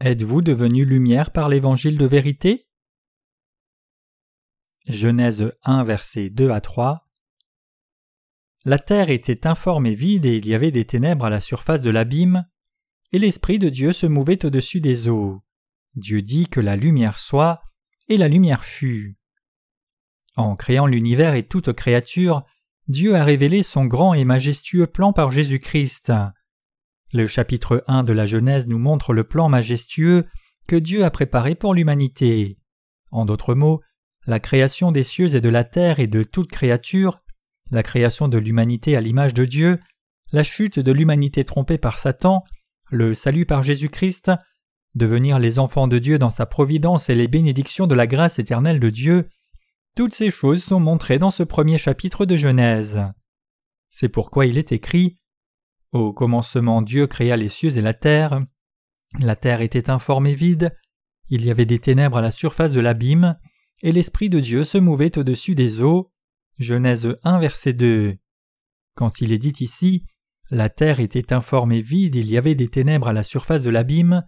Êtes-vous devenu lumière par l'évangile de vérité? Genèse 1, versets 2 à 3 La terre était informe et vide, et il y avait des ténèbres à la surface de l'abîme, et l'Esprit de Dieu se mouvait au-dessus des eaux. Dieu dit que la lumière soit, et la lumière fut. En créant l'univers et toute créature, Dieu a révélé son grand et majestueux plan par Jésus-Christ. Le chapitre 1 de la Genèse nous montre le plan majestueux que Dieu a préparé pour l'humanité. En d'autres mots, la création des cieux et de la terre et de toute créature, la création de l'humanité à l'image de Dieu, la chute de l'humanité trompée par Satan, le salut par Jésus-Christ, devenir les enfants de Dieu dans sa providence et les bénédictions de la grâce éternelle de Dieu, toutes ces choses sont montrées dans ce premier chapitre de Genèse. C'est pourquoi il est écrit au commencement Dieu créa les cieux et la terre. La terre était informe et vide, il y avait des ténèbres à la surface de l'abîme, et l'Esprit de Dieu se mouvait au-dessus des eaux. Genèse 1 verset 2. Quand il est dit ici La terre était informe et vide, il y avait des ténèbres à la surface de l'abîme,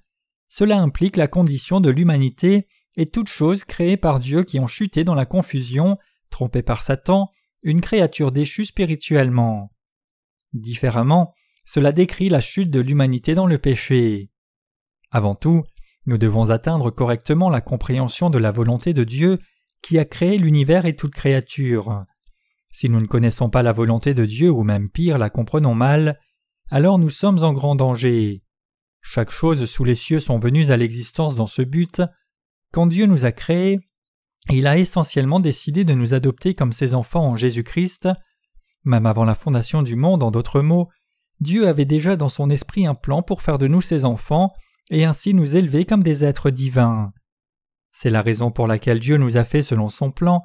cela implique la condition de l'humanité et toutes choses créées par Dieu qui ont chuté dans la confusion, trompées par Satan, une créature déchue spirituellement. Différemment, cela décrit la chute de l'humanité dans le péché. Avant tout, nous devons atteindre correctement la compréhension de la volonté de Dieu qui a créé l'univers et toute créature. Si nous ne connaissons pas la volonté de Dieu ou même pire la comprenons mal, alors nous sommes en grand danger. Chaque chose sous les cieux sont venues à l'existence dans ce but. Quand Dieu nous a créés, il a essentiellement décidé de nous adopter comme ses enfants en Jésus-Christ. Même avant la fondation du monde, en d'autres mots, Dieu avait déjà dans son esprit un plan pour faire de nous ses enfants et ainsi nous élever comme des êtres divins. C'est la raison pour laquelle Dieu nous a fait selon son plan,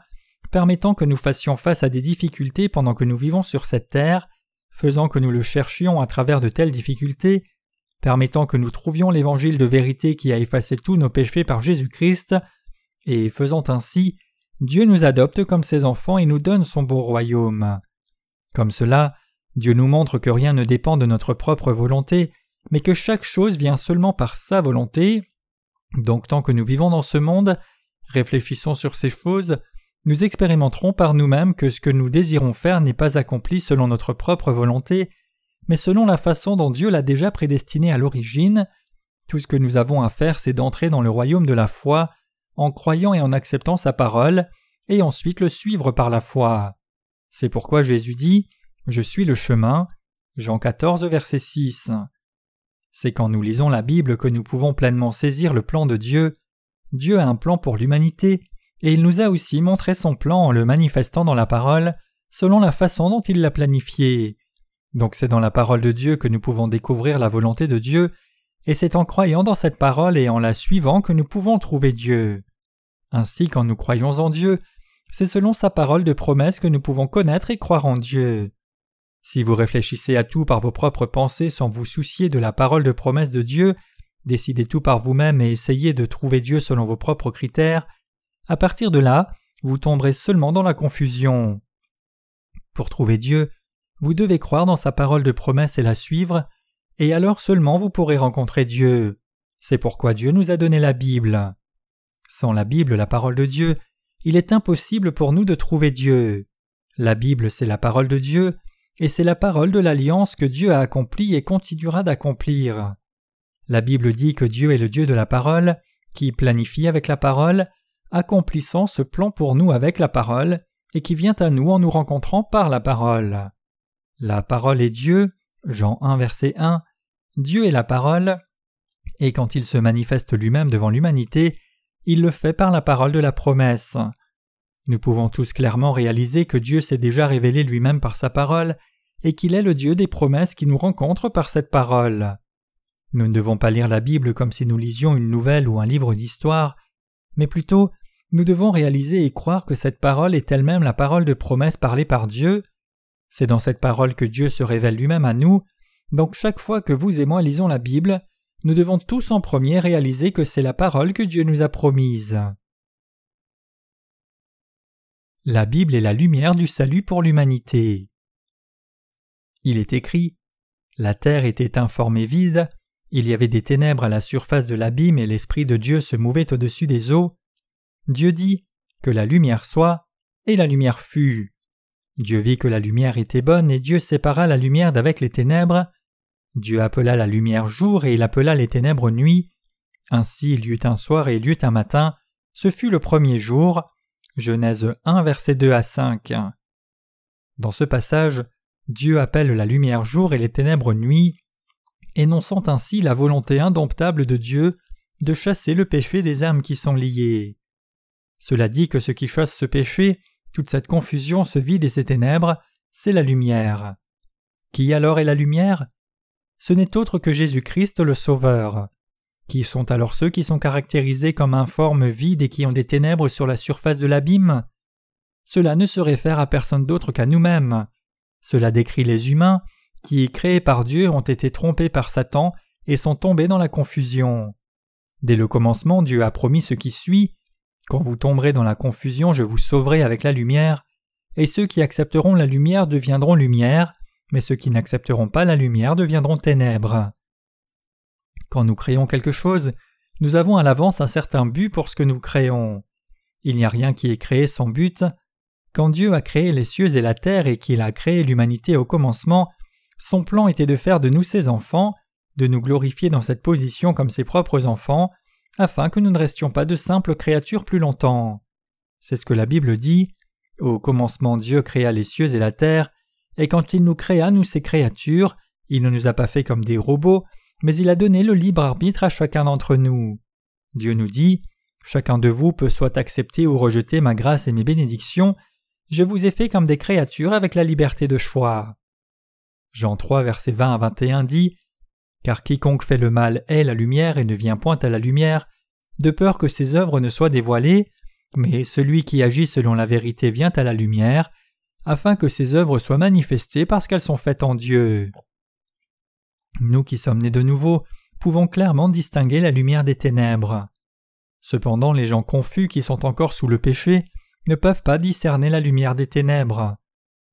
permettant que nous fassions face à des difficultés pendant que nous vivons sur cette terre, faisant que nous le cherchions à travers de telles difficultés, permettant que nous trouvions l'évangile de vérité qui a effacé tous nos péchés par Jésus-Christ, et faisant ainsi, Dieu nous adopte comme ses enfants et nous donne son beau royaume. Comme cela, Dieu nous montre que rien ne dépend de notre propre volonté, mais que chaque chose vient seulement par sa volonté. Donc tant que nous vivons dans ce monde, réfléchissons sur ces choses, nous expérimenterons par nous-mêmes que ce que nous désirons faire n'est pas accompli selon notre propre volonté, mais selon la façon dont Dieu l'a déjà prédestiné à l'origine. Tout ce que nous avons à faire, c'est d'entrer dans le royaume de la foi, en croyant et en acceptant sa parole, et ensuite le suivre par la foi. C'est pourquoi Jésus dit je suis le chemin. Jean 14, verset 6. C'est quand nous lisons la Bible que nous pouvons pleinement saisir le plan de Dieu. Dieu a un plan pour l'humanité, et il nous a aussi montré son plan en le manifestant dans la parole, selon la façon dont il l'a planifié. Donc c'est dans la parole de Dieu que nous pouvons découvrir la volonté de Dieu, et c'est en croyant dans cette parole et en la suivant que nous pouvons trouver Dieu. Ainsi quand nous croyons en Dieu, c'est selon sa parole de promesse que nous pouvons connaître et croire en Dieu. Si vous réfléchissez à tout par vos propres pensées sans vous soucier de la parole de promesse de Dieu, décidez tout par vous-même et essayez de trouver Dieu selon vos propres critères, à partir de là, vous tomberez seulement dans la confusion. Pour trouver Dieu, vous devez croire dans sa parole de promesse et la suivre, et alors seulement vous pourrez rencontrer Dieu. C'est pourquoi Dieu nous a donné la Bible. Sans la Bible, la parole de Dieu, il est impossible pour nous de trouver Dieu. La Bible, c'est la parole de Dieu, et c'est la parole de l'alliance que Dieu a accomplie et continuera d'accomplir. La Bible dit que Dieu est le Dieu de la parole, qui planifie avec la parole, accomplissant ce plan pour nous avec la parole, et qui vient à nous en nous rencontrant par la parole. La parole est Dieu, Jean 1 verset 1, Dieu est la parole, et quand il se manifeste lui-même devant l'humanité, il le fait par la parole de la promesse. Nous pouvons tous clairement réaliser que Dieu s'est déjà révélé lui-même par sa parole et qu'il est le Dieu des promesses qui nous rencontre par cette parole. Nous ne devons pas lire la Bible comme si nous lisions une nouvelle ou un livre d'histoire, mais plutôt nous devons réaliser et croire que cette parole est elle-même la parole de promesse parlée par Dieu. C'est dans cette parole que Dieu se révèle lui-même à nous, donc chaque fois que vous et moi lisons la Bible, nous devons tous en premier réaliser que c'est la parole que Dieu nous a promise. La Bible est la lumière du salut pour l'humanité. Il est écrit La terre était informe et vide, Il y avait des ténèbres à la surface de l'abîme et l'Esprit de Dieu se mouvait au-dessus des eaux. Dieu dit que la lumière soit, et la lumière fut. Dieu vit que la lumière était bonne, et Dieu sépara la lumière d'avec les ténèbres. Dieu appela la lumière jour, et il appela les ténèbres nuit. Ainsi il y eut un soir et il y eut un matin, ce fut le premier jour. Genèse 1, versets 2 à 5. Dans ce passage, Dieu appelle la lumière jour et les ténèbres nuit, énonçant ainsi la volonté indomptable de Dieu de chasser le péché des âmes qui sont liées. Cela dit que ce qui chasse ce péché, toute cette confusion, ce vide et ces ténèbres, c'est la lumière. Qui alors est la lumière? Ce n'est autre que Jésus-Christ le Sauveur. Qui sont alors ceux qui sont caractérisés comme informes, vides et qui ont des ténèbres sur la surface de l'abîme? Cela ne se réfère à personne d'autre qu'à nous-mêmes. Cela décrit les humains qui, créés par Dieu, ont été trompés par Satan et sont tombés dans la confusion. Dès le commencement, Dieu a promis ce qui suit. Quand vous tomberez dans la confusion, je vous sauverai avec la lumière, et ceux qui accepteront la lumière deviendront lumière, mais ceux qui n'accepteront pas la lumière deviendront ténèbres. Quand nous créons quelque chose, nous avons à l'avance un certain but pour ce que nous créons. Il n'y a rien qui est créé sans but. Quand Dieu a créé les cieux et la terre et qu'il a créé l'humanité au commencement, son plan était de faire de nous ses enfants, de nous glorifier dans cette position comme ses propres enfants, afin que nous ne restions pas de simples créatures plus longtemps. C'est ce que la Bible dit. Au commencement Dieu créa les cieux et la terre, et quand il nous créa, nous ses créatures, il ne nous a pas fait comme des robots, mais il a donné le libre arbitre à chacun d'entre nous. Dieu nous dit Chacun de vous peut soit accepter ou rejeter ma grâce et mes bénédictions, je vous ai fait comme des créatures avec la liberté de choix. Jean 3, versets 20 à 21 dit Car quiconque fait le mal est la lumière et ne vient point à la lumière, de peur que ses œuvres ne soient dévoilées, mais celui qui agit selon la vérité vient à la lumière, afin que ses œuvres soient manifestées parce qu'elles sont faites en Dieu. Nous qui sommes nés de nouveau pouvons clairement distinguer la lumière des ténèbres. Cependant les gens confus qui sont encore sous le péché ne peuvent pas discerner la lumière des ténèbres.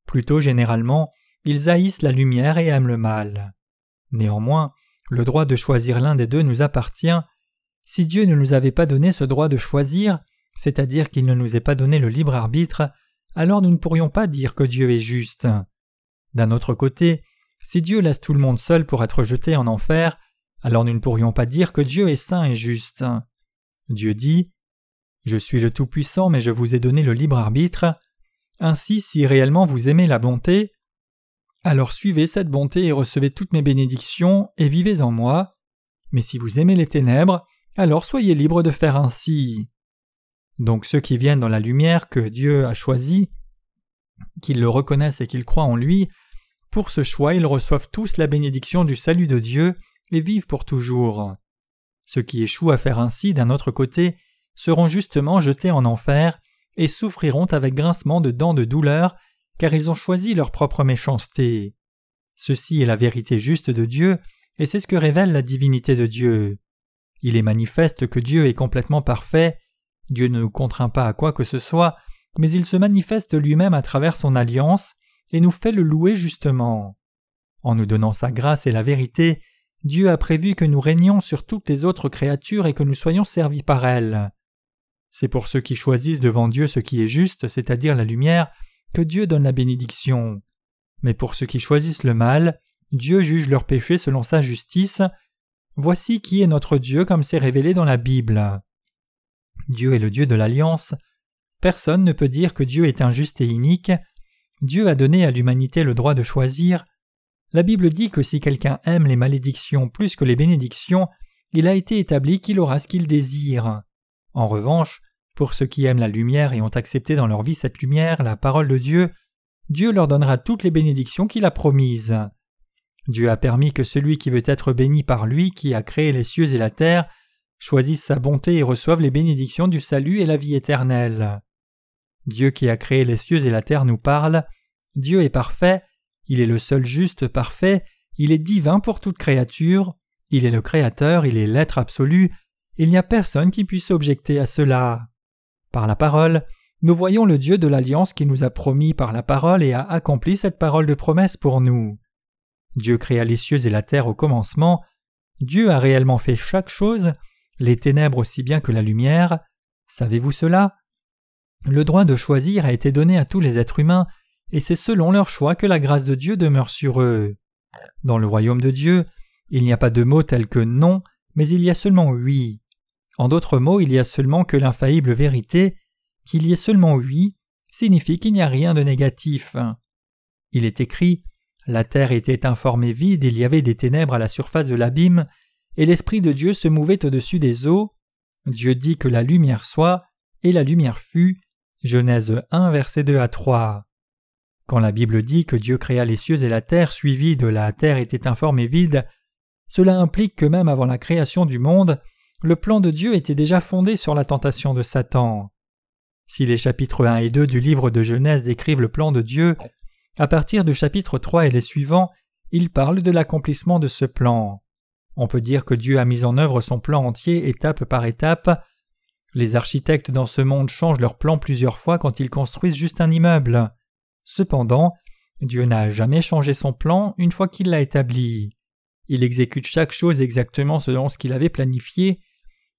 Plutôt généralement, ils haïssent la lumière et aiment le mal. Néanmoins, le droit de choisir l'un des deux nous appartient. Si Dieu ne nous avait pas donné ce droit de choisir, c'est-à-dire qu'il ne nous ait pas donné le libre arbitre, alors nous ne pourrions pas dire que Dieu est juste. D'un autre côté, si Dieu laisse tout le monde seul pour être jeté en enfer, alors nous ne pourrions pas dire que Dieu est saint et juste. Dieu dit je suis le Tout-Puissant, mais je vous ai donné le libre arbitre. Ainsi, si réellement vous aimez la bonté, alors suivez cette bonté et recevez toutes mes bénédictions et vivez en moi. Mais si vous aimez les ténèbres, alors soyez libres de faire ainsi. Donc ceux qui viennent dans la lumière que Dieu a choisie, qu'ils le reconnaissent et qu'ils croient en lui, pour ce choix ils reçoivent tous la bénédiction du salut de Dieu et vivent pour toujours. Ceux qui échouent à faire ainsi, d'un autre côté, seront justement jetés en enfer et souffriront avec grincement de dents de douleur, car ils ont choisi leur propre méchanceté. Ceci est la vérité juste de Dieu, et c'est ce que révèle la divinité de Dieu. Il est manifeste que Dieu est complètement parfait, Dieu ne nous contraint pas à quoi que ce soit, mais il se manifeste lui-même à travers son alliance, et nous fait le louer justement. En nous donnant sa grâce et la vérité, Dieu a prévu que nous régnions sur toutes les autres créatures et que nous soyons servis par elles. C'est pour ceux qui choisissent devant Dieu ce qui est juste, c'est-à-dire la lumière, que Dieu donne la bénédiction. Mais pour ceux qui choisissent le mal, Dieu juge leurs péchés selon sa justice. Voici qui est notre Dieu comme c'est révélé dans la Bible. Dieu est le Dieu de l'alliance. Personne ne peut dire que Dieu est injuste et inique. Dieu a donné à l'humanité le droit de choisir. La Bible dit que si quelqu'un aime les malédictions plus que les bénédictions, il a été établi qu'il aura ce qu'il désire. En revanche, pour ceux qui aiment la lumière et ont accepté dans leur vie cette lumière, la parole de Dieu, Dieu leur donnera toutes les bénédictions qu'il a promises. Dieu a permis que celui qui veut être béni par lui qui a créé les cieux et la terre choisisse sa bonté et reçoive les bénédictions du salut et la vie éternelle. Dieu qui a créé les cieux et la terre nous parle. Dieu est parfait, il est le seul juste parfait, il est divin pour toute créature, il est le Créateur, il est l'être absolu, il n'y a personne qui puisse objecter à cela. Par la parole, nous voyons le Dieu de l'alliance qui nous a promis par la parole et a accompli cette parole de promesse pour nous. Dieu créa les cieux et la terre au commencement. Dieu a réellement fait chaque chose, les ténèbres aussi bien que la lumière. Savez-vous cela? Le droit de choisir a été donné à tous les êtres humains, et c'est selon leur choix que la grâce de Dieu demeure sur eux. Dans le royaume de Dieu, il n'y a pas de mots tels que non, mais il y a seulement oui. En d'autres mots, il y a seulement que l'infaillible vérité, qu'il y ait seulement oui, signifie qu'il n'y a rien de négatif. Il est écrit La terre était informée vide, il y avait des ténèbres à la surface de l'abîme, et l'Esprit de Dieu se mouvait au-dessus des eaux. Dieu dit que la lumière soit, et la lumière fut. Genèse 1, verset 2 à 3. Quand la Bible dit que Dieu créa les cieux et la terre, suivi de la terre était informée vide, cela implique que même avant la création du monde, le plan de Dieu était déjà fondé sur la tentation de Satan. Si les chapitres 1 et 2 du livre de Genèse décrivent le plan de Dieu, à partir du chapitre 3 et les suivants, ils parlent de l'accomplissement de ce plan. On peut dire que Dieu a mis en œuvre son plan entier étape par étape. Les architectes dans ce monde changent leur plan plusieurs fois quand ils construisent juste un immeuble. Cependant, Dieu n'a jamais changé son plan une fois qu'il l'a établi. Il exécute chaque chose exactement selon ce qu'il avait planifié.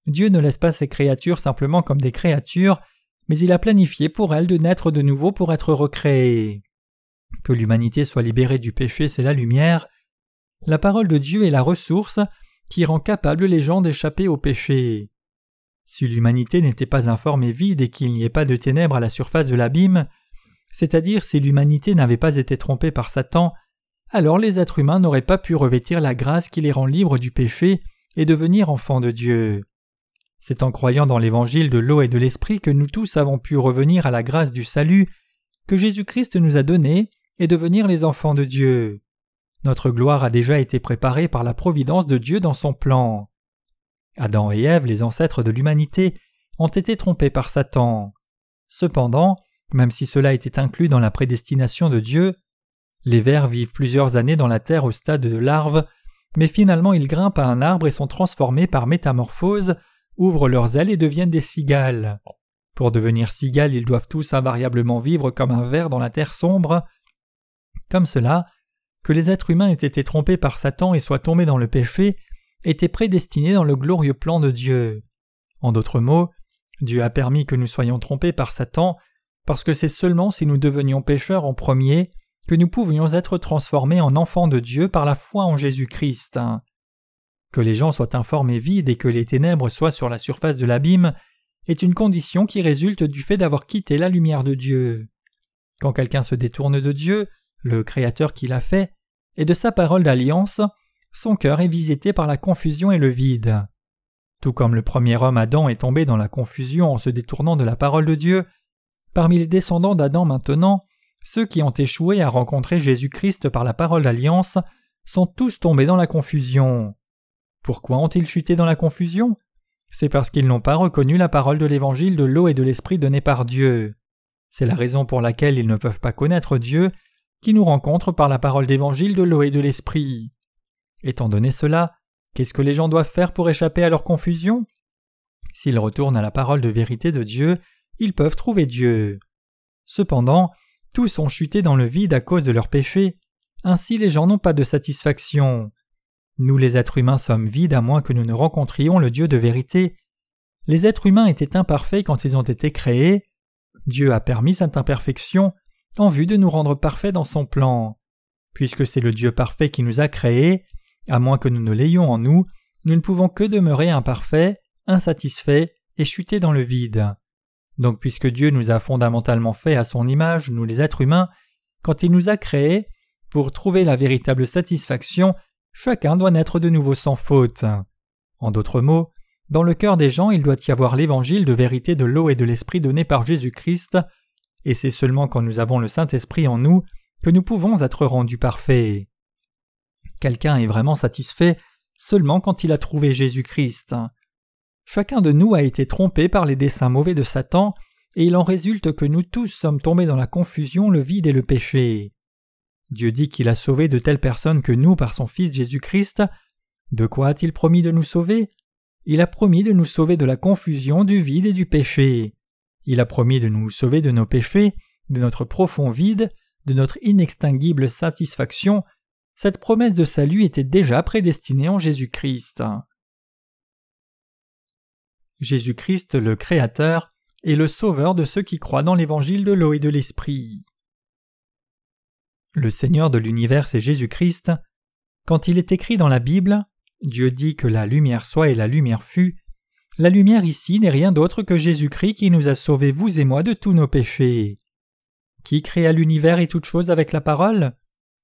Dieu ne laisse pas ses créatures simplement comme des créatures, mais il a planifié pour elles de naître de nouveau pour être recréées. Que l'humanité soit libérée du péché, c'est la lumière. La parole de Dieu est la ressource qui rend capable les gens d'échapper au péché. Si l'humanité n'était pas informée vide et qu'il n'y ait pas de ténèbres à la surface de l'abîme, c'est-à-dire si l'humanité n'avait pas été trompée par Satan, alors les êtres humains n'auraient pas pu revêtir la grâce qui les rend libres du péché et devenir enfants de Dieu. C'est en croyant dans l'évangile de l'eau et de l'esprit que nous tous avons pu revenir à la grâce du salut que Jésus-Christ nous a donné et devenir les enfants de Dieu. Notre gloire a déjà été préparée par la providence de Dieu dans son plan. Adam et Ève, les ancêtres de l'humanité, ont été trompés par Satan. Cependant, même si cela était inclus dans la prédestination de Dieu. Les vers vivent plusieurs années dans la terre au stade de larve, mais finalement ils grimpent à un arbre et sont transformés par métamorphose, ouvrent leurs ailes et deviennent des cigales. Pour devenir cigales, ils doivent tous invariablement vivre comme un ver dans la terre sombre. Comme cela, que les êtres humains aient été trompés par Satan et soient tombés dans le péché était prédestiné dans le glorieux plan de Dieu. En d'autres mots, Dieu a permis que nous soyons trompés par Satan parce que c'est seulement si nous devenions pécheurs en premier que nous pouvions être transformés en enfants de Dieu par la foi en Jésus-Christ. Que les gens soient informés vides et que les ténèbres soient sur la surface de l'abîme est une condition qui résulte du fait d'avoir quitté la lumière de Dieu. Quand quelqu'un se détourne de Dieu, le Créateur qui l'a fait, et de sa parole d'alliance, son cœur est visité par la confusion et le vide. Tout comme le premier homme Adam est tombé dans la confusion en se détournant de la parole de Dieu, Parmi les descendants d'Adam maintenant, ceux qui ont échoué à rencontrer Jésus-Christ par la parole d'alliance sont tous tombés dans la confusion. Pourquoi ont-ils chuté dans la confusion? C'est parce qu'ils n'ont pas reconnu la parole de l'évangile de l'eau et de l'esprit donnée par Dieu. C'est la raison pour laquelle ils ne peuvent pas connaître Dieu, qui nous rencontre par la parole d'évangile de l'eau et de l'esprit. Étant donné cela, qu'est-ce que les gens doivent faire pour échapper à leur confusion? S'ils retournent à la parole de vérité de Dieu, ils peuvent trouver Dieu. Cependant, tous ont chuté dans le vide à cause de leurs péchés, ainsi les gens n'ont pas de satisfaction. Nous les êtres humains sommes vides à moins que nous ne rencontrions le Dieu de vérité. Les êtres humains étaient imparfaits quand ils ont été créés. Dieu a permis cette imperfection en vue de nous rendre parfaits dans son plan. Puisque c'est le Dieu parfait qui nous a créés, à moins que nous ne l'ayons en nous, nous ne pouvons que demeurer imparfaits, insatisfaits et chuter dans le vide. Donc puisque Dieu nous a fondamentalement fait à son image, nous les êtres humains, quand il nous a créés, pour trouver la véritable satisfaction, chacun doit naître de nouveau sans faute. En d'autres mots, dans le cœur des gens il doit y avoir l'évangile de vérité de l'eau et de l'esprit donné par Jésus-Christ, et c'est seulement quand nous avons le Saint-Esprit en nous que nous pouvons être rendus parfaits. Quelqu'un est vraiment satisfait seulement quand il a trouvé Jésus-Christ. Chacun de nous a été trompé par les desseins mauvais de Satan, et il en résulte que nous tous sommes tombés dans la confusion, le vide et le péché. Dieu dit qu'il a sauvé de telles personnes que nous par son Fils Jésus-Christ. De quoi a-t-il promis de nous sauver? Il a promis de nous sauver de la confusion, du vide et du péché. Il a promis de nous sauver de nos péchés, de notre profond vide, de notre inextinguible satisfaction, cette promesse de salut était déjà prédestinée en Jésus-Christ. Jésus-Christ le Créateur est le Sauveur de ceux qui croient dans l'évangile de l'eau et de l'Esprit. Le Seigneur de l'univers c'est Jésus-Christ. Quand il est écrit dans la Bible, Dieu dit que la lumière soit et la lumière fut, la lumière ici n'est rien d'autre que Jésus-Christ qui nous a sauvés, vous et moi, de tous nos péchés. Qui créa l'univers et toutes choses avec la parole?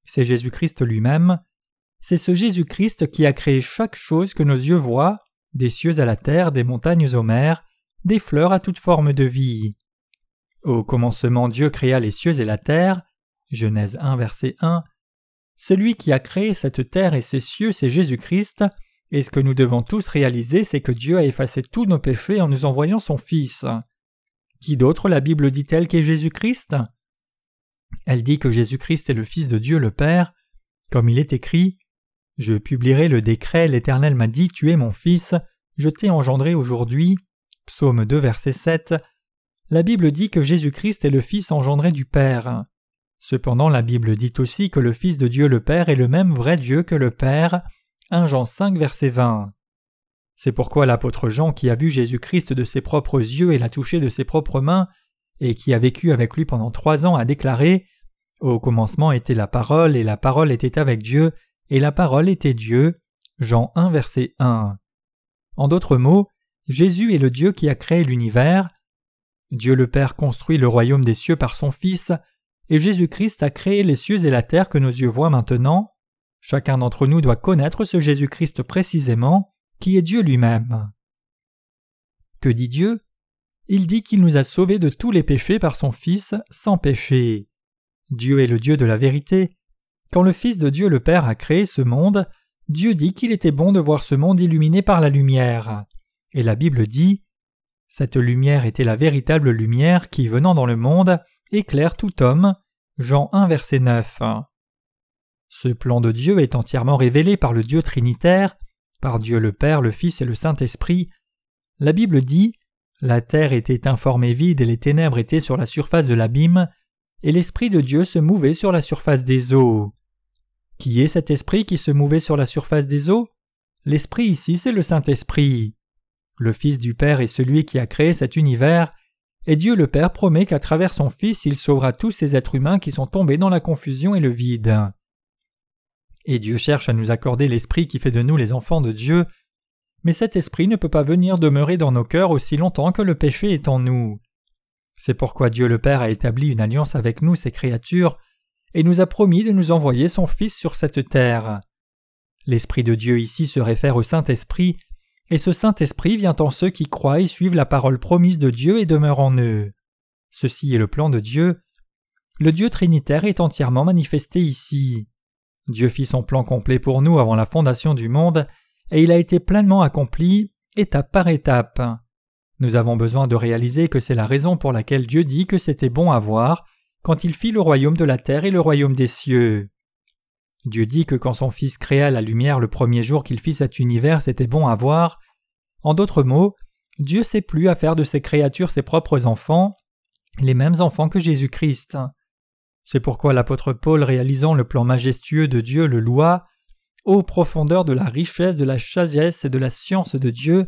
C'est Jésus-Christ lui-même. C'est ce Jésus-Christ qui a créé chaque chose que nos yeux voient, des cieux à la terre, des montagnes aux mers, des fleurs à toute forme de vie. Au commencement Dieu créa les cieux et la terre. Genèse 1 verset 1. Celui qui a créé cette terre et ces cieux, c'est Jésus-Christ, et ce que nous devons tous réaliser, c'est que Dieu a effacé tous nos péchés en nous envoyant son Fils. Qui d'autre la Bible dit-elle qu'est Jésus-Christ? Elle dit que Jésus-Christ est le Fils de Dieu le Père, comme il est écrit Je publierai le décret, l'Éternel m'a dit Tu es mon Fils, je t'ai engendré aujourd'hui. Psaume 2, verset 7. La Bible dit que Jésus-Christ est le Fils engendré du Père. Cependant, la Bible dit aussi que le Fils de Dieu le Père est le même vrai Dieu que le Père. 1 Jean 5, verset 20. C'est pourquoi l'apôtre Jean, qui a vu Jésus-Christ de ses propres yeux et l'a touché de ses propres mains, et qui a vécu avec lui pendant trois ans, a déclaré Au commencement était la parole, et la parole était avec Dieu, et la parole était Dieu. Jean 1, verset 1. En d'autres mots, Jésus est le Dieu qui a créé l'univers. Dieu le Père construit le royaume des cieux par son Fils, et Jésus-Christ a créé les cieux et la terre que nos yeux voient maintenant. Chacun d'entre nous doit connaître ce Jésus-Christ précisément, qui est Dieu lui-même. Que dit Dieu? Il dit qu'il nous a sauvés de tous les péchés par son Fils sans péché. Dieu est le Dieu de la vérité. Quand le Fils de Dieu le Père a créé ce monde, Dieu dit qu'il était bon de voir ce monde illuminé par la lumière. Et la Bible dit Cette lumière était la véritable lumière qui, venant dans le monde, éclaire tout homme. Jean 1 verset 9. Ce plan de Dieu est entièrement révélé par le Dieu trinitaire, par Dieu le Père, le Fils et le Saint-Esprit. La Bible dit La terre était informée vide et les ténèbres étaient sur la surface de l'abîme, et l'Esprit de Dieu se mouvait sur la surface des eaux. Qui est cet Esprit qui se mouvait sur la surface des eaux? L'Esprit ici, c'est le Saint-Esprit. Le Fils du Père est celui qui a créé cet univers, et Dieu le Père promet qu'à travers son Fils il sauvera tous ces êtres humains qui sont tombés dans la confusion et le vide. Et Dieu cherche à nous accorder l'Esprit qui fait de nous les enfants de Dieu, mais cet Esprit ne peut pas venir demeurer dans nos cœurs aussi longtemps que le péché est en nous. C'est pourquoi Dieu le Père a établi une alliance avec nous, ses créatures, et nous a promis de nous envoyer son Fils sur cette terre. L'Esprit de Dieu ici se réfère au Saint-Esprit, et ce Saint-Esprit vient en ceux qui croient et suivent la parole promise de Dieu et demeurent en eux. Ceci est le plan de Dieu. Le Dieu trinitaire est entièrement manifesté ici. Dieu fit son plan complet pour nous avant la fondation du monde, et il a été pleinement accompli, étape par étape. Nous avons besoin de réaliser que c'est la raison pour laquelle Dieu dit que c'était bon à voir quand il fit le royaume de la terre et le royaume des cieux. Dieu dit que quand son Fils créa la lumière le premier jour qu'il fit cet univers, c'était bon à voir. En d'autres mots, Dieu sait plus à faire de ses créatures ses propres enfants, les mêmes enfants que Jésus-Christ. C'est pourquoi l'apôtre Paul, réalisant le plan majestueux de Dieu, le loua, ô profondeur de la richesse, de la sagesse et de la science de Dieu,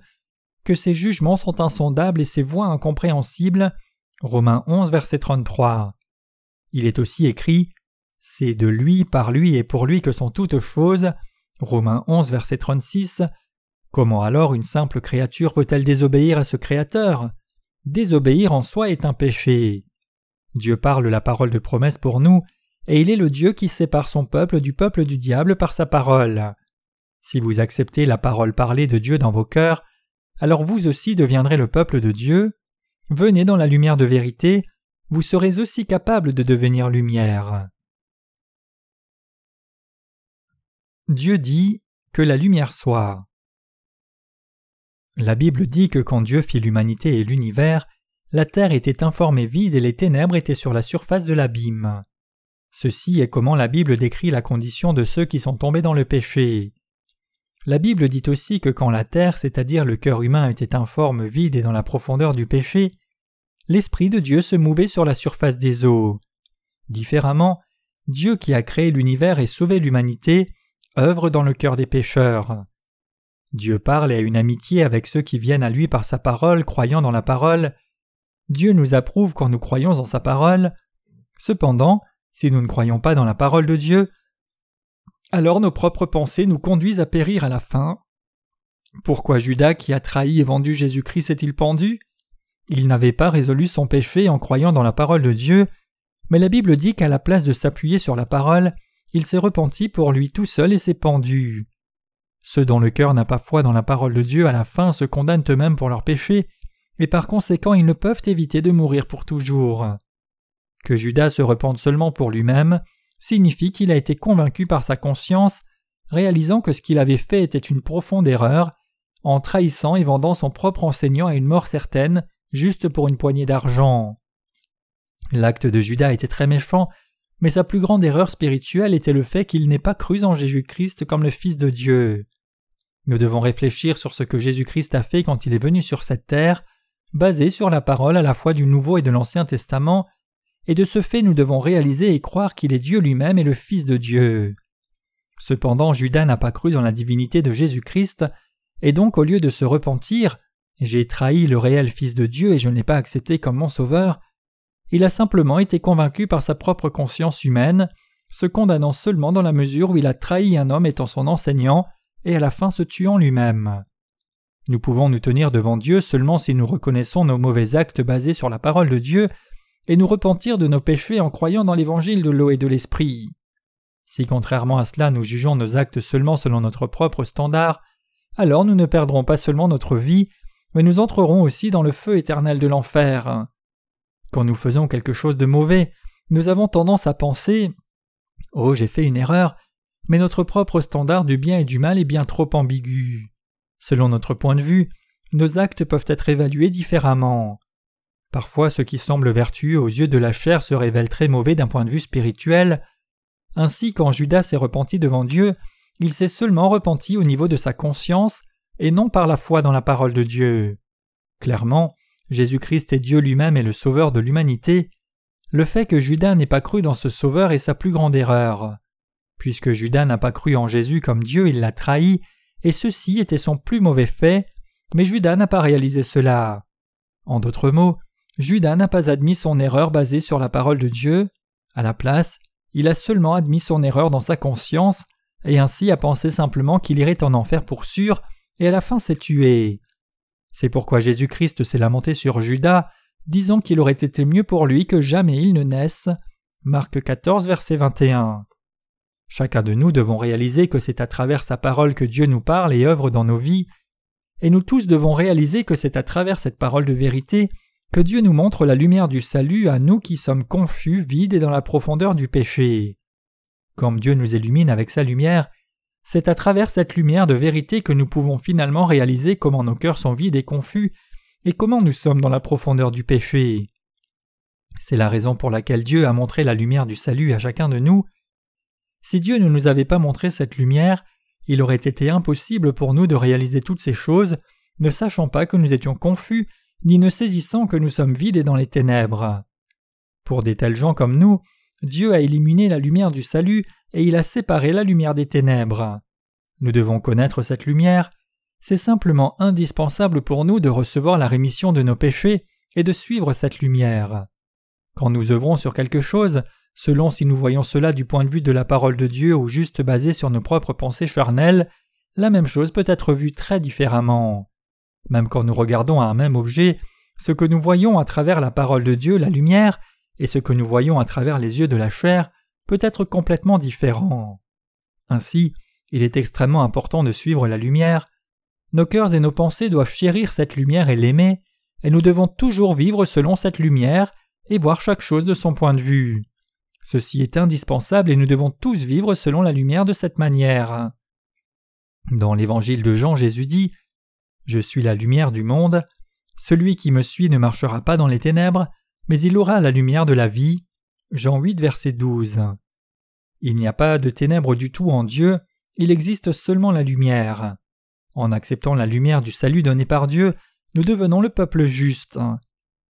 que ses jugements sont insondables et ses voies incompréhensibles. Romains 11, verset 33. Il est aussi écrit c'est de lui, par lui et pour lui que sont toutes choses. Romains 11, verset 36. Comment alors une simple créature peut-elle désobéir à ce Créateur? Désobéir en soi est un péché. Dieu parle la parole de promesse pour nous, et il est le Dieu qui sépare son peuple du peuple du diable par sa parole. Si vous acceptez la parole parlée de Dieu dans vos cœurs, alors vous aussi deviendrez le peuple de Dieu. Venez dans la lumière de vérité, vous serez aussi capable de devenir lumière. Dieu dit que la lumière soit. La Bible dit que quand Dieu fit l'humanité et l'univers, la terre était informée vide et les ténèbres étaient sur la surface de l'abîme. Ceci est comment la Bible décrit la condition de ceux qui sont tombés dans le péché. La Bible dit aussi que quand la terre, c'est-à-dire le cœur humain, était informe, vide et dans la profondeur du péché, l'Esprit de Dieu se mouvait sur la surface des eaux. Différemment, Dieu qui a créé l'univers et sauvé l'humanité œuvre dans le cœur des pécheurs. Dieu parle et a une amitié avec ceux qui viennent à lui par sa parole, croyant dans la parole. Dieu nous approuve quand nous croyons en sa parole. Cependant, si nous ne croyons pas dans la parole de Dieu, alors nos propres pensées nous conduisent à périr à la fin. Pourquoi Judas qui a trahi et vendu Jésus-Christ est-il pendu? Il n'avait pas résolu son péché en croyant dans la parole de Dieu, mais la Bible dit qu'à la place de s'appuyer sur la parole, il s'est repenti pour lui tout seul et s'est pendu. Ceux dont le cœur n'a pas foi dans la parole de Dieu à la fin se condamnent eux-mêmes pour leurs péchés, et par conséquent ils ne peuvent éviter de mourir pour toujours. Que Judas se repente seulement pour lui-même signifie qu'il a été convaincu par sa conscience, réalisant que ce qu'il avait fait était une profonde erreur, en trahissant et vendant son propre enseignant à une mort certaine, juste pour une poignée d'argent. L'acte de Judas était très méchant, mais sa plus grande erreur spirituelle était le fait qu'il n'ait pas cru en Jésus-Christ comme le Fils de Dieu. Nous devons réfléchir sur ce que Jésus-Christ a fait quand il est venu sur cette terre, basé sur la parole à la fois du Nouveau et de l'Ancien Testament, et de ce fait nous devons réaliser et croire qu'il est Dieu lui-même et le Fils de Dieu. Cependant Judas n'a pas cru dans la divinité de Jésus-Christ, et donc au lieu de se repentir, j'ai trahi le réel Fils de Dieu et je ne l'ai pas accepté comme mon Sauveur, il a simplement été convaincu par sa propre conscience humaine, se condamnant seulement dans la mesure où il a trahi un homme étant son enseignant, et à la fin se tuant lui-même. Nous pouvons nous tenir devant Dieu seulement si nous reconnaissons nos mauvais actes basés sur la parole de Dieu et nous repentir de nos péchés en croyant dans l'évangile de l'eau et de l'esprit. Si contrairement à cela nous jugeons nos actes seulement selon notre propre standard, alors nous ne perdrons pas seulement notre vie, mais nous entrerons aussi dans le feu éternel de l'enfer. Quand nous faisons quelque chose de mauvais, nous avons tendance à penser Oh, j'ai fait une erreur, mais notre propre standard du bien et du mal est bien trop ambigu. Selon notre point de vue, nos actes peuvent être évalués différemment. Parfois ce qui semble vertueux aux yeux de la chair se révèle très mauvais d'un point de vue spirituel. Ainsi quand Judas s'est repenti devant Dieu, il s'est seulement repenti au niveau de sa conscience et non par la foi dans la parole de Dieu. Clairement, Jésus-Christ est Dieu lui-même et le Sauveur de l'humanité. Le fait que Judas n'ait pas cru dans ce Sauveur est sa plus grande erreur. Puisque Judas n'a pas cru en Jésus comme Dieu, il l'a trahi, et ceci était son plus mauvais fait, mais Judas n'a pas réalisé cela. En d'autres mots, Judas n'a pas admis son erreur basée sur la parole de Dieu, à la place, il a seulement admis son erreur dans sa conscience, et ainsi a pensé simplement qu'il irait en enfer pour sûr, et à la fin s'est tué. C'est pourquoi Jésus-Christ s'est lamenté sur Judas, disant qu'il aurait été mieux pour lui que jamais il ne naisse. Marc 14, verset 21. Chacun de nous devons réaliser que c'est à travers sa parole que Dieu nous parle et œuvre dans nos vies, et nous tous devons réaliser que c'est à travers cette parole de vérité que Dieu nous montre la lumière du salut à nous qui sommes confus, vides et dans la profondeur du péché. Comme Dieu nous illumine avec sa lumière, c'est à travers cette lumière de vérité que nous pouvons finalement réaliser comment nos cœurs sont vides et confus, et comment nous sommes dans la profondeur du péché. C'est la raison pour laquelle Dieu a montré la lumière du salut à chacun de nous, si Dieu ne nous avait pas montré cette lumière, il aurait été impossible pour nous de réaliser toutes ces choses, ne sachant pas que nous étions confus, ni ne saisissant que nous sommes vides et dans les ténèbres. Pour des tels gens comme nous, Dieu a éliminé la lumière du salut et il a séparé la lumière des ténèbres. Nous devons connaître cette lumière, c'est simplement indispensable pour nous de recevoir la rémission de nos péchés et de suivre cette lumière. Quand nous œuvrons sur quelque chose, Selon si nous voyons cela du point de vue de la parole de Dieu ou juste basé sur nos propres pensées charnelles, la même chose peut être vue très différemment. Même quand nous regardons à un même objet, ce que nous voyons à travers la parole de Dieu, la lumière, et ce que nous voyons à travers les yeux de la chair peut être complètement différent. Ainsi, il est extrêmement important de suivre la lumière. Nos cœurs et nos pensées doivent chérir cette lumière et l'aimer, et nous devons toujours vivre selon cette lumière et voir chaque chose de son point de vue. Ceci est indispensable et nous devons tous vivre selon la lumière de cette manière. Dans l'évangile de Jean, Jésus dit Je suis la lumière du monde. Celui qui me suit ne marchera pas dans les ténèbres, mais il aura la lumière de la vie. Jean 8, verset 12. Il n'y a pas de ténèbres du tout en Dieu, il existe seulement la lumière. En acceptant la lumière du salut donné par Dieu, nous devenons le peuple juste.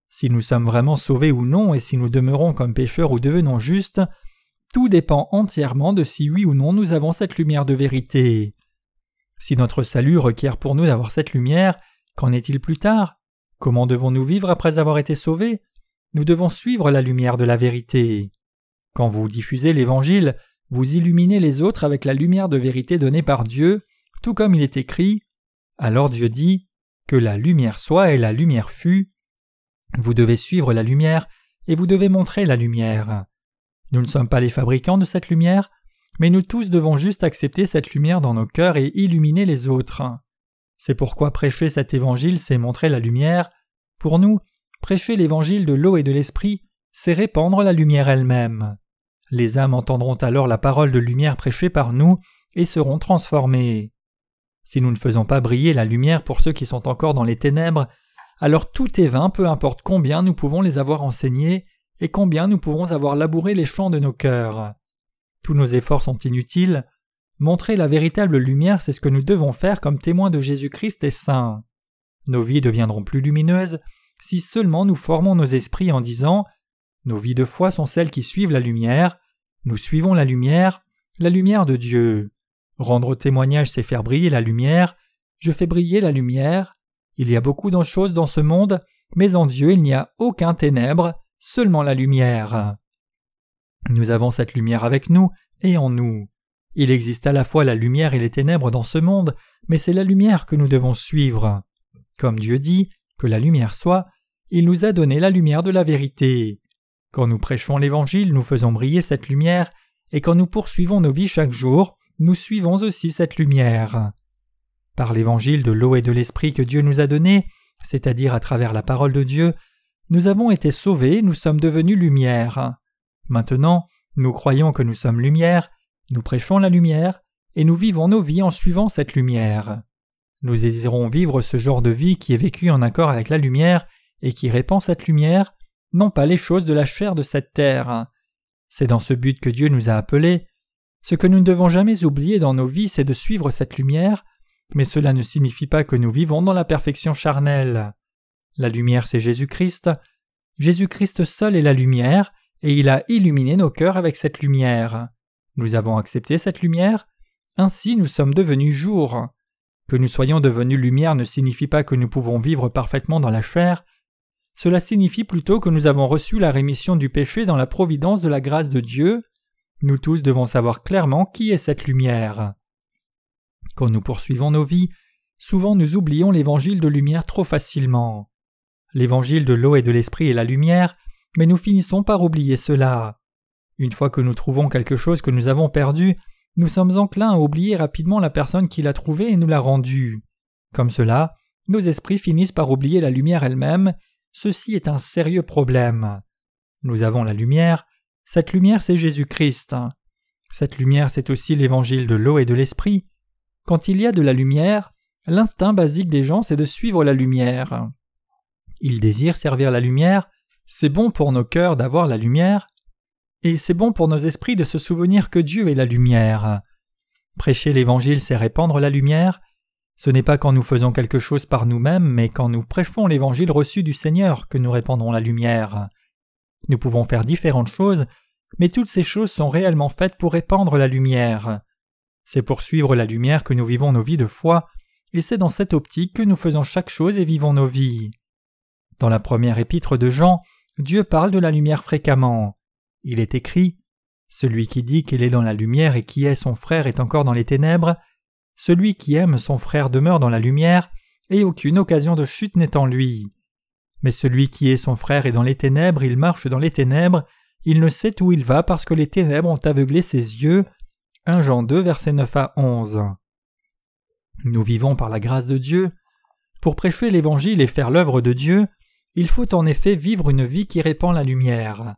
Si nous sommes vraiment sauvés ou non, et si nous demeurons comme pécheurs ou devenons justes, tout dépend entièrement de si oui ou non nous avons cette lumière de vérité. Si notre salut requiert pour nous d'avoir cette lumière, qu'en est-il plus tard? Comment devons-nous vivre après avoir été sauvés? Nous devons suivre la lumière de la vérité. Quand vous diffusez l'Évangile, vous illuminez les autres avec la lumière de vérité donnée par Dieu, tout comme il est écrit. Alors Dieu dit Que la lumière soit et la lumière fut. Vous devez suivre la lumière et vous devez montrer la lumière. Nous ne sommes pas les fabricants de cette lumière, mais nous tous devons juste accepter cette lumière dans nos cœurs et illuminer les autres. C'est pourquoi prêcher cet évangile, c'est montrer la lumière. Pour nous, prêcher l'évangile de l'eau et de l'esprit, c'est répandre la lumière elle-même. Les âmes entendront alors la parole de lumière prêchée par nous et seront transformées. Si nous ne faisons pas briller la lumière pour ceux qui sont encore dans les ténèbres, alors tout est vain, peu importe combien nous pouvons les avoir enseignés et combien nous pouvons avoir labouré les champs de nos cœurs. Tous nos efforts sont inutiles. Montrer la véritable lumière, c'est ce que nous devons faire comme témoins de Jésus-Christ et saint. Nos vies deviendront plus lumineuses si seulement nous formons nos esprits en disant Nos vies de foi sont celles qui suivent la lumière, nous suivons la lumière, la lumière de Dieu. Rendre témoignage, c'est faire briller la lumière, je fais briller la lumière, il y a beaucoup de choses dans ce monde, mais en Dieu il n'y a aucun ténèbre, seulement la lumière. Nous avons cette lumière avec nous et en nous. Il existe à la fois la lumière et les ténèbres dans ce monde, mais c'est la lumière que nous devons suivre. Comme Dieu dit, que la lumière soit, il nous a donné la lumière de la vérité. Quand nous prêchons l'Évangile, nous faisons briller cette lumière, et quand nous poursuivons nos vies chaque jour, nous suivons aussi cette lumière. Par l'évangile de l'eau et de l'esprit que Dieu nous a donné, c'est-à-dire à travers la parole de Dieu, nous avons été sauvés, nous sommes devenus lumière. Maintenant, nous croyons que nous sommes lumière, nous prêchons la lumière, et nous vivons nos vies en suivant cette lumière. Nous désirons vivre ce genre de vie qui est vécu en accord avec la lumière et qui répand cette lumière, non pas les choses de la chair de cette terre. C'est dans ce but que Dieu nous a appelés. Ce que nous ne devons jamais oublier dans nos vies, c'est de suivre cette lumière mais cela ne signifie pas que nous vivons dans la perfection charnelle. La lumière, c'est Jésus-Christ. Jésus-Christ seul est la lumière, et il a illuminé nos cœurs avec cette lumière. Nous avons accepté cette lumière, ainsi nous sommes devenus jour. Que nous soyons devenus lumière ne signifie pas que nous pouvons vivre parfaitement dans la chair, cela signifie plutôt que nous avons reçu la rémission du péché dans la providence de la grâce de Dieu. Nous tous devons savoir clairement qui est cette lumière. Quand nous poursuivons nos vies, souvent nous oublions l'évangile de lumière trop facilement. L'évangile de l'eau et de l'esprit est la lumière, mais nous finissons par oublier cela. Une fois que nous trouvons quelque chose que nous avons perdu, nous sommes enclins à oublier rapidement la personne qui l'a trouvé et nous l'a rendu. Comme cela, nos esprits finissent par oublier la lumière elle-même, ceci est un sérieux problème. Nous avons la lumière, cette lumière c'est Jésus-Christ. Cette lumière c'est aussi l'évangile de l'eau et de l'esprit, quand il y a de la lumière, l'instinct basique des gens c'est de suivre la lumière. Ils désirent servir la lumière, c'est bon pour nos cœurs d'avoir la lumière, et c'est bon pour nos esprits de se souvenir que Dieu est la lumière. Prêcher l'Évangile, c'est répandre la lumière. Ce n'est pas quand nous faisons quelque chose par nous-mêmes, mais quand nous prêchons l'Évangile reçu du Seigneur que nous répandons la lumière. Nous pouvons faire différentes choses, mais toutes ces choses sont réellement faites pour répandre la lumière. C'est pour suivre la lumière que nous vivons nos vies de foi, et c'est dans cette optique que nous faisons chaque chose et vivons nos vies. Dans la première épître de Jean, Dieu parle de la lumière fréquemment. Il est écrit Celui qui dit qu'il est dans la lumière et qui est son frère est encore dans les ténèbres. Celui qui aime son frère demeure dans la lumière, et aucune occasion de chute n'est en lui. Mais celui qui est son frère est dans les ténèbres, il marche dans les ténèbres, il ne sait où il va parce que les ténèbres ont aveuglé ses yeux, 1 Jean 2, versets 9 à 11. Nous vivons par la grâce de Dieu. Pour prêcher l'Évangile et faire l'œuvre de Dieu, il faut en effet vivre une vie qui répand la lumière.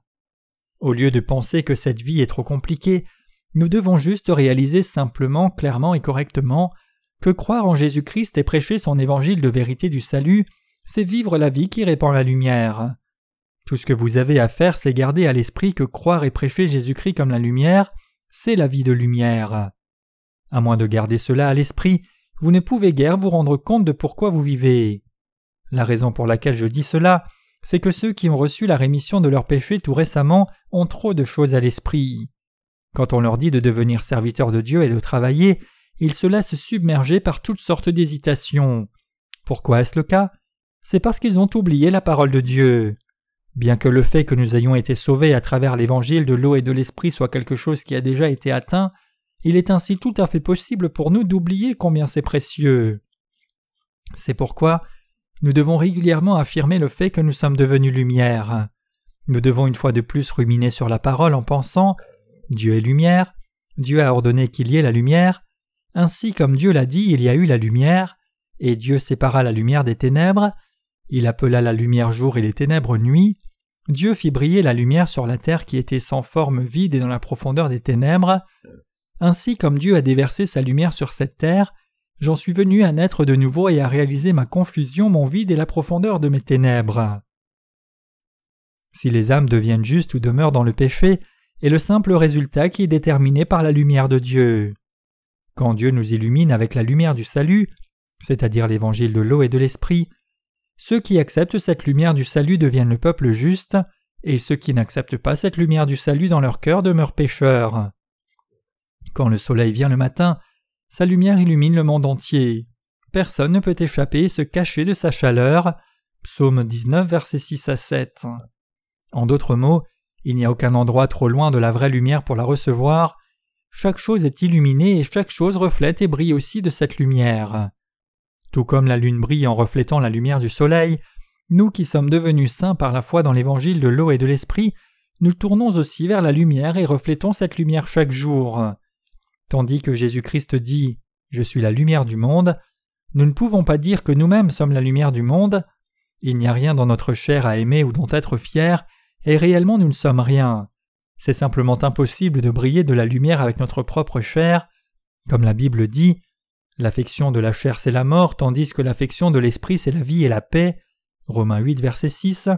Au lieu de penser que cette vie est trop compliquée, nous devons juste réaliser simplement, clairement et correctement que croire en Jésus-Christ et prêcher son évangile de vérité du salut, c'est vivre la vie qui répand la lumière. Tout ce que vous avez à faire, c'est garder à l'esprit que croire et prêcher Jésus-Christ comme la lumière, c'est la vie de lumière. À moins de garder cela à l'esprit, vous ne pouvez guère vous rendre compte de pourquoi vous vivez. La raison pour laquelle je dis cela, c'est que ceux qui ont reçu la rémission de leurs péchés tout récemment ont trop de choses à l'esprit. Quand on leur dit de devenir serviteurs de Dieu et de travailler, ils se laissent submerger par toutes sortes d'hésitations. Pourquoi est-ce le cas? C'est parce qu'ils ont oublié la parole de Dieu. Bien que le fait que nous ayons été sauvés à travers l'évangile de l'eau et de l'esprit soit quelque chose qui a déjà été atteint, il est ainsi tout à fait possible pour nous d'oublier combien c'est précieux. C'est pourquoi nous devons régulièrement affirmer le fait que nous sommes devenus lumière. Nous devons une fois de plus ruminer sur la parole en pensant Dieu est lumière, Dieu a ordonné qu'il y ait la lumière, ainsi comme Dieu l'a dit, il y a eu la lumière, et Dieu sépara la lumière des ténèbres, il appela la lumière jour et les ténèbres nuit, Dieu fit briller la lumière sur la terre qui était sans forme vide et dans la profondeur des ténèbres. Ainsi comme Dieu a déversé sa lumière sur cette terre, j'en suis venu à naître de nouveau et à réaliser ma confusion, mon vide et la profondeur de mes ténèbres. Si les âmes deviennent justes ou demeurent dans le péché, est le simple résultat qui est déterminé par la lumière de Dieu. Quand Dieu nous illumine avec la lumière du salut, c'est-à-dire l'évangile de l'eau et de l'esprit, ceux qui acceptent cette lumière du salut deviennent le peuple juste, et ceux qui n'acceptent pas cette lumière du salut dans leur cœur demeurent pécheurs. Quand le soleil vient le matin, sa lumière illumine le monde entier. Personne ne peut échapper et se cacher de sa chaleur. Psaume 19, versets 6 à 7. En d'autres mots, il n'y a aucun endroit trop loin de la vraie lumière pour la recevoir. Chaque chose est illuminée et chaque chose reflète et brille aussi de cette lumière. Tout comme la lune brille en reflétant la lumière du soleil, nous qui sommes devenus saints par la foi dans l'évangile de l'eau et de l'esprit, nous tournons aussi vers la lumière et reflétons cette lumière chaque jour. Tandis que Jésus-Christ dit Je suis la lumière du monde, nous ne pouvons pas dire que nous-mêmes sommes la lumière du monde. Il n'y a rien dans notre chair à aimer ou dont être fier, et réellement nous ne sommes rien. C'est simplement impossible de briller de la lumière avec notre propre chair. Comme la Bible dit, L'affection de la chair c'est la mort, tandis que l'affection de l'esprit c'est la vie et la paix. Romains 8, verset 6.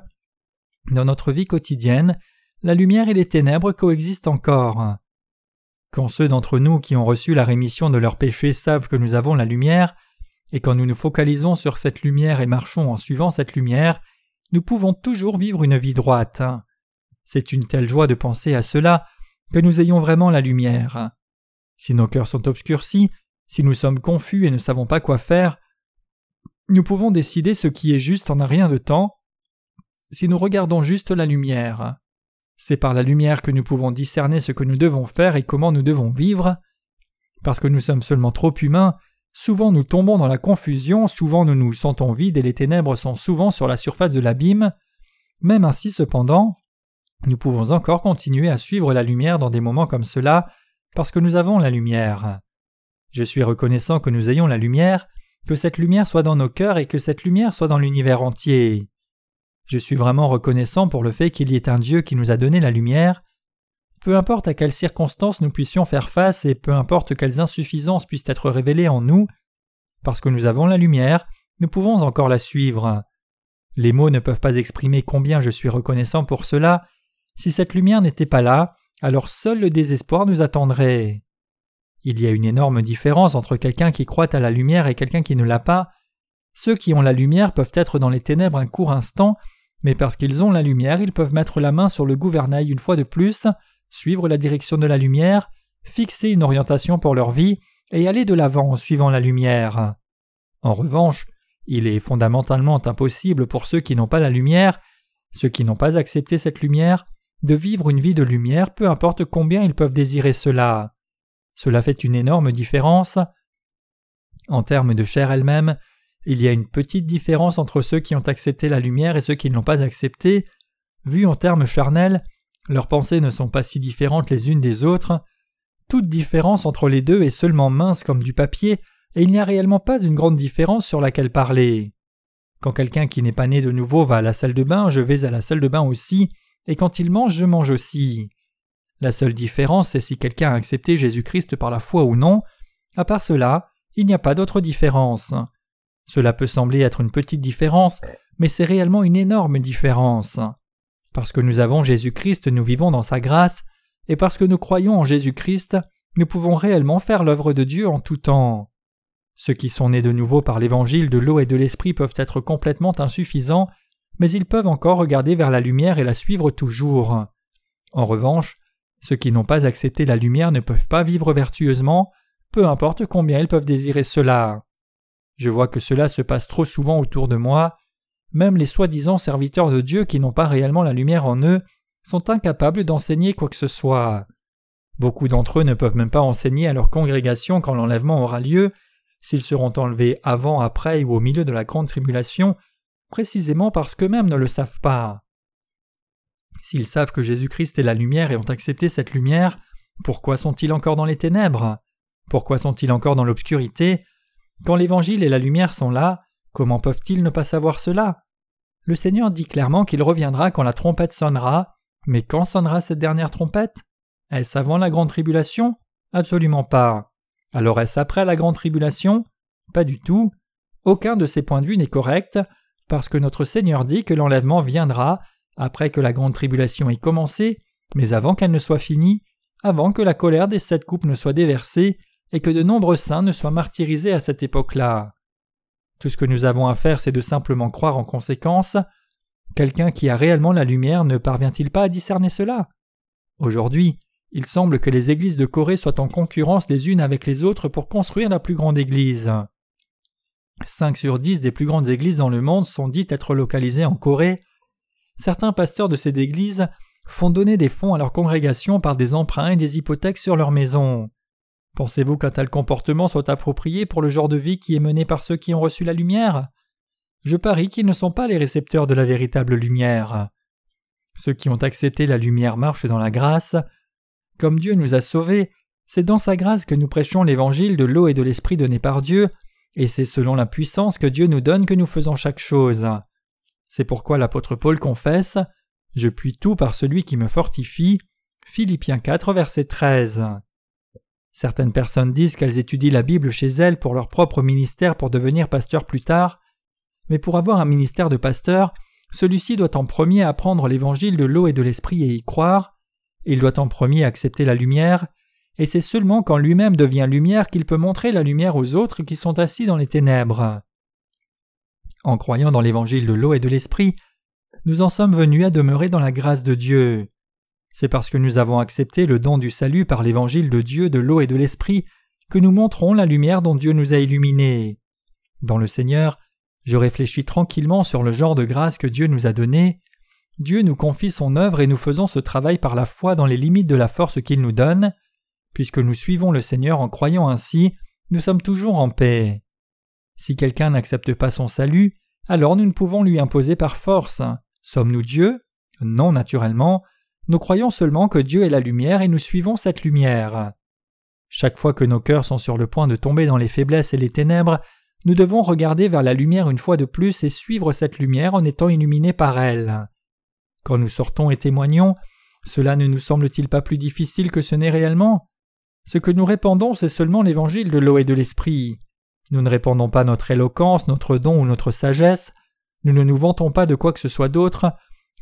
Dans notre vie quotidienne, la lumière et les ténèbres coexistent encore. Quand ceux d'entre nous qui ont reçu la rémission de leurs péchés savent que nous avons la lumière, et quand nous nous focalisons sur cette lumière et marchons en suivant cette lumière, nous pouvons toujours vivre une vie droite. C'est une telle joie de penser à cela que nous ayons vraiment la lumière. Si nos cœurs sont obscurcis, si nous sommes confus et ne savons pas quoi faire, nous pouvons décider ce qui est juste en un rien de temps si nous regardons juste la lumière. C'est par la lumière que nous pouvons discerner ce que nous devons faire et comment nous devons vivre. Parce que nous sommes seulement trop humains, souvent nous tombons dans la confusion, souvent nous nous sentons vides et les ténèbres sont souvent sur la surface de l'abîme. Même ainsi cependant, nous pouvons encore continuer à suivre la lumière dans des moments comme cela, parce que nous avons la lumière. Je suis reconnaissant que nous ayons la lumière, que cette lumière soit dans nos cœurs et que cette lumière soit dans l'univers entier. Je suis vraiment reconnaissant pour le fait qu'il y ait un Dieu qui nous a donné la lumière. Peu importe à quelles circonstances nous puissions faire face et peu importe quelles insuffisances puissent être révélées en nous, parce que nous avons la lumière, nous pouvons encore la suivre. Les mots ne peuvent pas exprimer combien je suis reconnaissant pour cela. Si cette lumière n'était pas là, alors seul le désespoir nous attendrait. Il y a une énorme différence entre quelqu'un qui croit à la lumière et quelqu'un qui ne l'a pas. Ceux qui ont la lumière peuvent être dans les ténèbres un court instant, mais parce qu'ils ont la lumière, ils peuvent mettre la main sur le gouvernail une fois de plus, suivre la direction de la lumière, fixer une orientation pour leur vie et aller de l'avant en suivant la lumière. En revanche, il est fondamentalement impossible pour ceux qui n'ont pas la lumière, ceux qui n'ont pas accepté cette lumière, de vivre une vie de lumière peu importe combien ils peuvent désirer cela. Cela fait une énorme différence. En termes de chair elle-même, il y a une petite différence entre ceux qui ont accepté la lumière et ceux qui ne l'ont pas acceptée. Vu en termes charnels, leurs pensées ne sont pas si différentes les unes des autres. Toute différence entre les deux est seulement mince comme du papier, et il n'y a réellement pas une grande différence sur laquelle parler. Quand quelqu'un qui n'est pas né de nouveau va à la salle de bain, je vais à la salle de bain aussi, et quand il mange, je mange aussi. La seule différence, c'est si quelqu'un a accepté Jésus-Christ par la foi ou non. À part cela, il n'y a pas d'autre différence. Cela peut sembler être une petite différence, mais c'est réellement une énorme différence. Parce que nous avons Jésus-Christ, nous vivons dans sa grâce, et parce que nous croyons en Jésus-Christ, nous pouvons réellement faire l'œuvre de Dieu en tout temps. Ceux qui sont nés de nouveau par l'évangile de l'eau et de l'esprit peuvent être complètement insuffisants, mais ils peuvent encore regarder vers la lumière et la suivre toujours. En revanche, Ceux qui n'ont pas accepté la lumière ne peuvent pas vivre vertueusement, peu importe combien ils peuvent désirer cela. Je vois que cela se passe trop souvent autour de moi. Même les soi-disant serviteurs de Dieu qui n'ont pas réellement la lumière en eux sont incapables d'enseigner quoi que ce soit. Beaucoup d'entre eux ne peuvent même pas enseigner à leur congrégation quand l'enlèvement aura lieu, s'ils seront enlevés avant, après ou au milieu de la grande tribulation, précisément parce qu'eux-mêmes ne le savent pas. S'ils savent que Jésus-Christ est la lumière et ont accepté cette lumière, pourquoi sont-ils encore dans les ténèbres? Pourquoi sont-ils encore dans l'obscurité? Quand l'Évangile et la lumière sont là, comment peuvent-ils ne pas savoir cela? Le Seigneur dit clairement qu'il reviendra quand la trompette sonnera, mais quand sonnera cette dernière trompette? Est-ce avant la grande tribulation? Absolument pas. Alors est-ce après la grande tribulation? Pas du tout. Aucun de ces points de vue n'est correct, parce que notre Seigneur dit que l'enlèvement viendra après que la grande tribulation ait commencé, mais avant qu'elle ne soit finie, avant que la colère des sept coupes ne soit déversée, et que de nombreux saints ne soient martyrisés à cette époque-là. Tout ce que nous avons à faire, c'est de simplement croire en conséquence. Quelqu'un qui a réellement la lumière ne parvient-il pas à discerner cela? Aujourd'hui, il semble que les églises de Corée soient en concurrence les unes avec les autres pour construire la plus grande église. Cinq sur dix des plus grandes églises dans le monde sont dites être localisées en Corée. Certains pasteurs de ces églises font donner des fonds à leur congrégation par des emprunts et des hypothèques sur leur maison. Pensez-vous qu'un tel comportement soit approprié pour le genre de vie qui est mené par ceux qui ont reçu la lumière? Je parie qu'ils ne sont pas les récepteurs de la véritable lumière. Ceux qui ont accepté la lumière marchent dans la grâce. Comme Dieu nous a sauvés, c'est dans sa grâce que nous prêchons l'évangile de l'eau et de l'esprit donné par Dieu, et c'est selon la puissance que Dieu nous donne que nous faisons chaque chose. C'est pourquoi l'apôtre Paul confesse Je puis tout par celui qui me fortifie. Philippiens 4, verset 13. Certaines personnes disent qu'elles étudient la Bible chez elles pour leur propre ministère pour devenir pasteur plus tard, mais pour avoir un ministère de pasteur, celui-ci doit en premier apprendre l'évangile de l'eau et de l'esprit et y croire, il doit en premier accepter la lumière, et c'est seulement quand lui-même devient lumière qu'il peut montrer la lumière aux autres qui sont assis dans les ténèbres. En croyant dans l'évangile de l'eau et de l'esprit, nous en sommes venus à demeurer dans la grâce de Dieu. C'est parce que nous avons accepté le don du salut par l'évangile de Dieu de l'eau et de l'esprit que nous montrons la lumière dont Dieu nous a illuminés. Dans le Seigneur, je réfléchis tranquillement sur le genre de grâce que Dieu nous a donné. Dieu nous confie son œuvre et nous faisons ce travail par la foi dans les limites de la force qu'il nous donne. Puisque nous suivons le Seigneur en croyant ainsi, nous sommes toujours en paix. Si quelqu'un n'accepte pas son salut, alors nous ne pouvons lui imposer par force. Sommes-nous Dieu? Non, naturellement. Nous croyons seulement que Dieu est la lumière et nous suivons cette lumière. Chaque fois que nos cœurs sont sur le point de tomber dans les faiblesses et les ténèbres, nous devons regarder vers la lumière une fois de plus et suivre cette lumière en étant illuminés par elle. Quand nous sortons et témoignons, cela ne nous semble-t-il pas plus difficile que ce n'est réellement? Ce que nous répandons, c'est seulement l'évangile de l'eau et de l'esprit. Nous ne répandons pas notre éloquence, notre don ou notre sagesse, nous ne nous vantons pas de quoi que ce soit d'autre,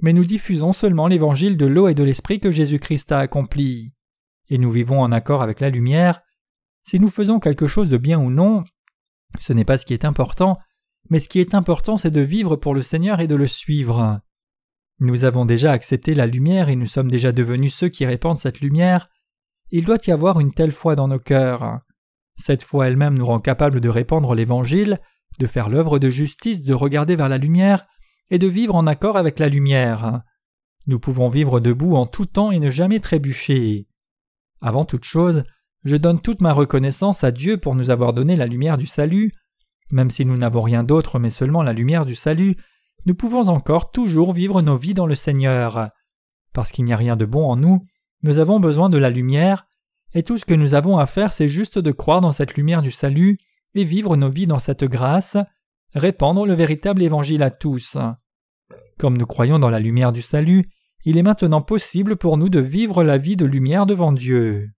mais nous diffusons seulement l'évangile de l'eau et de l'esprit que Jésus-Christ a accompli. Et nous vivons en accord avec la lumière. Si nous faisons quelque chose de bien ou non, ce n'est pas ce qui est important, mais ce qui est important c'est de vivre pour le Seigneur et de le suivre. Nous avons déjà accepté la lumière et nous sommes déjà devenus ceux qui répandent cette lumière, il doit y avoir une telle foi dans nos cœurs. Cette foi elle-même nous rend capables de répandre l'Évangile, de faire l'œuvre de justice, de regarder vers la lumière, et de vivre en accord avec la lumière. Nous pouvons vivre debout en tout temps et ne jamais trébucher. Avant toute chose, je donne toute ma reconnaissance à Dieu pour nous avoir donné la lumière du salut. Même si nous n'avons rien d'autre mais seulement la lumière du salut, nous pouvons encore toujours vivre nos vies dans le Seigneur. Parce qu'il n'y a rien de bon en nous, nous avons besoin de la lumière, et tout ce que nous avons à faire, c'est juste de croire dans cette lumière du salut et vivre nos vies dans cette grâce, répandre le véritable évangile à tous. Comme nous croyons dans la lumière du salut, il est maintenant possible pour nous de vivre la vie de lumière devant Dieu.